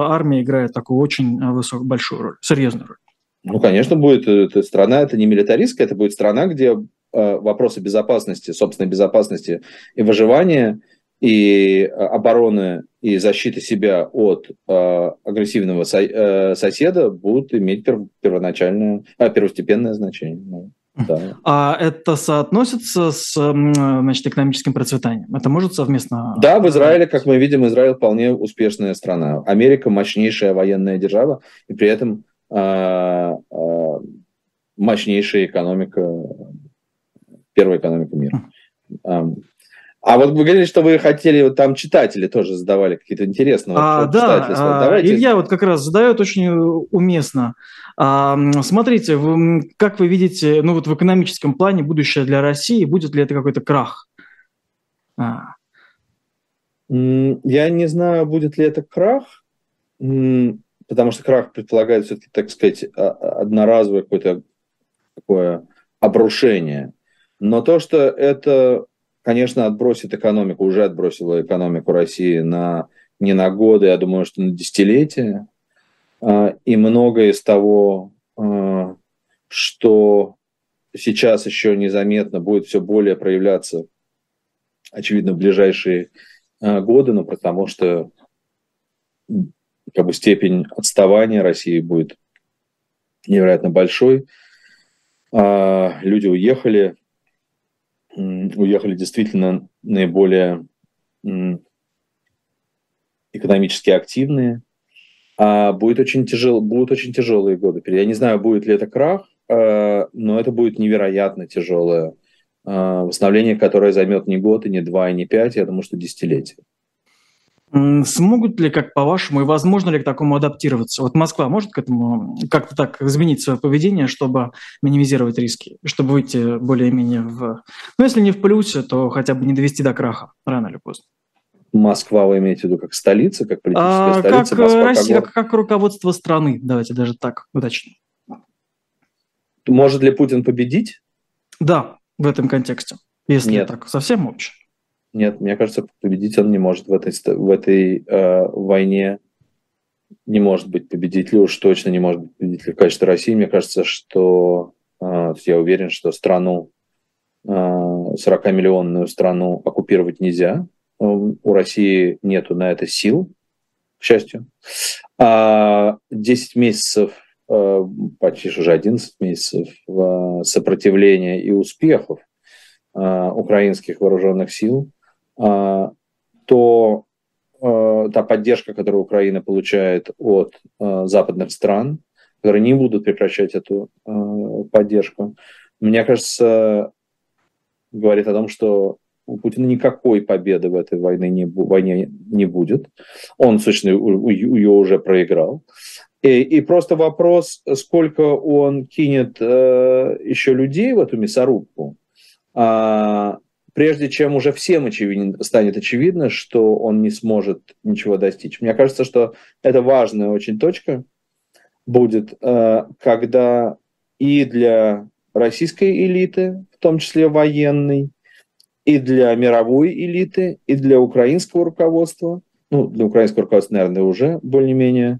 армия играет такую очень высокую, большую роль, серьезную роль? Ну, конечно, будет. Эта страна, это не милитаристская, это будет страна, где э, вопросы безопасности, собственной безопасности и выживания – и э, обороны и защиты себя от э, агрессивного со, э, соседа будут иметь пер, первоначальное, э, первостепенное значение. Ну, да. А это соотносится с значит, экономическим процветанием? Это может совместно? Да, в Израиле, как мы видим, Израиль вполне успешная страна. Америка мощнейшая военная держава, и при этом э, э, мощнейшая экономика, первая экономика мира. А вот вы говорили, что вы хотели, вот там читатели тоже задавали какие-то интересные а, Да, а, Давайте... Илья вот как раз задает очень уместно. А, смотрите, вы, как вы видите, ну вот в экономическом плане будущее для России, будет ли это какой-то крах? А. Я не знаю, будет ли это крах, потому что крах предполагает все-таки, так сказать, а, одноразовое какое-то такое обрушение. Но то, что это конечно, отбросит экономику, уже отбросила экономику России на не на годы, я думаю, что на десятилетия. А, и многое из того, а, что сейчас еще незаметно, будет все более проявляться, очевидно, в ближайшие а, годы, но потому что как бы степень отставания России будет невероятно большой. Люди уехали, уехали действительно наиболее экономически активные. А будет очень тяжело, будут очень тяжелые годы. Я не знаю, будет ли это крах, а, но это будет невероятно тяжелое а, восстановление, которое займет не год, и не два, и не пять, я думаю, что десятилетие. Смогут ли, как по-вашему, и возможно ли к такому адаптироваться? Вот Москва может к этому как-то так изменить свое поведение, чтобы минимизировать риски, чтобы выйти более-менее в... Ну, если не в плюсе, то хотя бы не довести до краха рано или поздно. Москва, вы имеете в виду как столица, как политическая а, столица? Как Москва, Россия, как, как руководство страны, давайте даже так удачно. Может ли Путин победить? Да, в этом контексте, если Нет. так совсем общем. Нет, мне кажется, победить он не может в этой, в этой э, войне. Не может быть победителем, уж точно не может быть победителем в качестве России. Мне кажется, что э, я уверен, что страну, э, 40-миллионную страну оккупировать нельзя. У России нету на это сил, к счастью. А 10 месяцев, э, почти уже 11 месяцев э, сопротивления и успехов э, украинских вооруженных сил то а, та поддержка, которую Украина получает от а, западных стран, которые не будут прекращать эту поддержку, мне кажется, говорит о том, что у Путина никакой победы в этой войне не, войне не будет. Он, собственно, ее уже проиграл. И, и просто вопрос, сколько он кинет э, еще людей в эту мясорубку, прежде чем уже всем очевидно, станет очевидно, что он не сможет ничего достичь. Мне кажется, что это важная очень точка будет, э, когда и для российской элиты, в том числе военной, и для мировой элиты, и для украинского руководства, ну, для украинского руководства, наверное, уже более-менее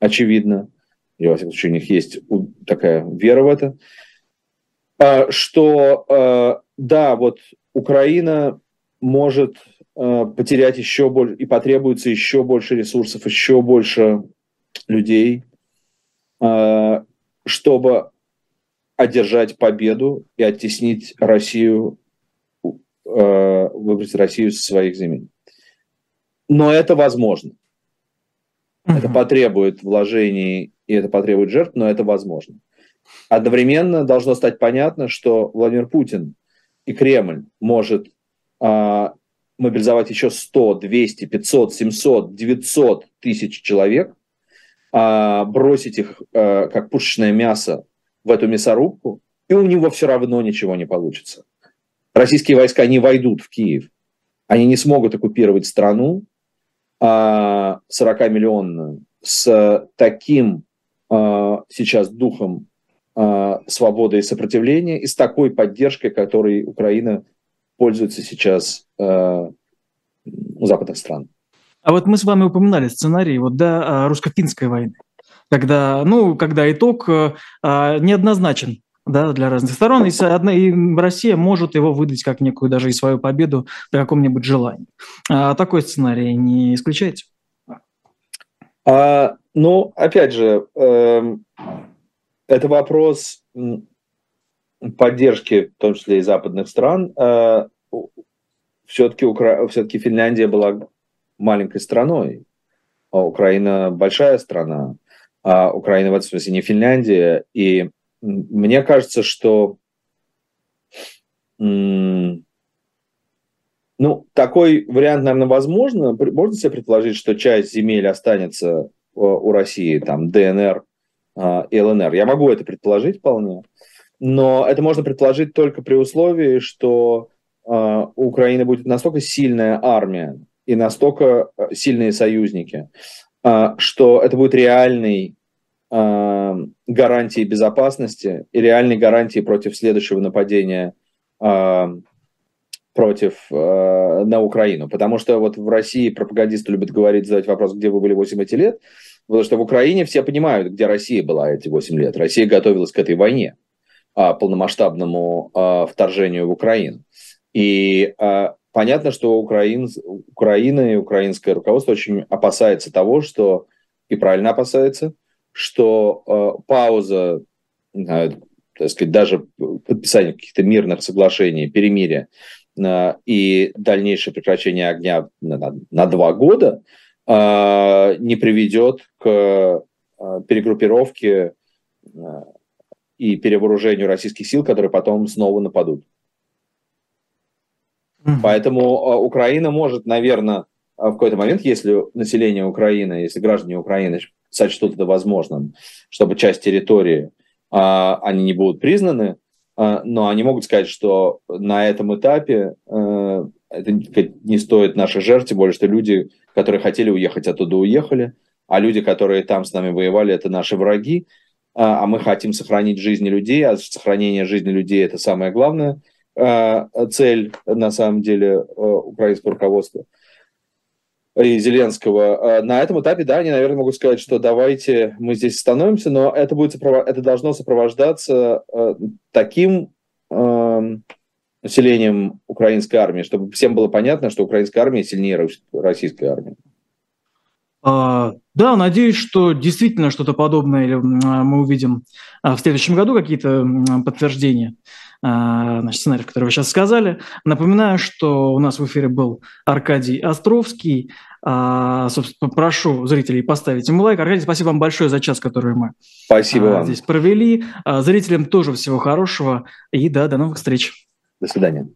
очевидно, и, во всяком случае, у них есть такая вера в это, что а, да, вот Украина может а, потерять еще больше и потребуется еще больше ресурсов, еще больше людей, чтобы одержать победу и оттеснить Россию, выбрать Россию со своих земель. Но это возможно. Это потребует вложений и это потребует жертв, но это возможно. Одновременно должно стать понятно, что Владимир Путин и Кремль может а, мобилизовать еще 100, 200, 500, 700, 900 тысяч человек, а, бросить их а, как пушечное мясо в эту мясорубку, и у него все равно ничего не получится. Российские войска не войдут в Киев. Они не смогут оккупировать страну 40-миллионную с таким сейчас духом свободы и сопротивления и с такой поддержкой, которой Украина пользуется сейчас э, у западных стран. А вот мы с вами упоминали сценарий вот, да, русско-финской войны, когда, ну, когда итог неоднозначен да, для разных сторон, и, одна, и Россия может его выдать как некую даже и свою победу при каком-нибудь желании. А такой сценарий не исключаете? А, ну, опять же, э, это вопрос поддержки, в том числе и западных стран. Э, все-таки, Укра... все-таки Финляндия была маленькой страной, а Украина большая страна, а Украина в этом смысле не Финляндия. И мне кажется, что ну, такой вариант, наверное, возможно. Можно себе предположить, что часть земель останется у России, там, ДНР, и ЛНР. Я могу это предположить вполне, но это можно предположить только при условии, что а, у Украины будет настолько сильная армия и настолько а, сильные союзники, что это будет реальной гарантией безопасности и реальной гарантией против следующего нападения против на Украину. Потому что вот в России пропагандисты любят говорить, задать вопрос, где вы были 8 эти лет. Потому что в Украине все понимают, где Россия была эти 8 лет. Россия готовилась к этой войне, а, полномасштабному а, вторжению в Украину. И а, понятно, что Украин, Украина и украинское руководство очень опасается того, что, и правильно опасается, что пауза, так сказать, даже подписание каких-то мирных соглашений, перемирия и дальнейшее прекращение огня на, на два года – не приведет к а, перегруппировке а, и перевооружению российских сил, которые потом снова нападут. Mm-hmm. Поэтому э, Украина может, наверное, в какой-то момент, если население Украины, если граждане Украины сочтут это возможным, чтобы часть территории а, они не будут признаны, а, но они могут сказать, что на этом этапе а, это не стоит нашей жертв, тем более, что люди, которые хотели уехать оттуда, уехали, а люди, которые там с нами воевали, это наши враги, а, а мы хотим сохранить жизни людей, а сохранение жизни людей – это самая главная цель, на самом деле, украинского руководства – и Зеленского. А на этом этапе, да, они, наверное, могут сказать, что давайте мы здесь становимся, но это, будет это должно сопровождаться э, таким э, населением украинской армии, чтобы всем было понятно, что украинская армия сильнее российской армии. А, да, надеюсь, что действительно что-то подобное мы увидим в следующем году, какие-то подтверждения. А, значит, сценарий, который вы сейчас сказали. Напоминаю, что у нас в эфире был Аркадий Островский. А, собственно, прошу зрителей поставить ему лайк. Аркадий, спасибо вам большое за час, который мы спасибо вам. здесь провели. Зрителям тоже всего хорошего. И да, до новых встреч. До свидания.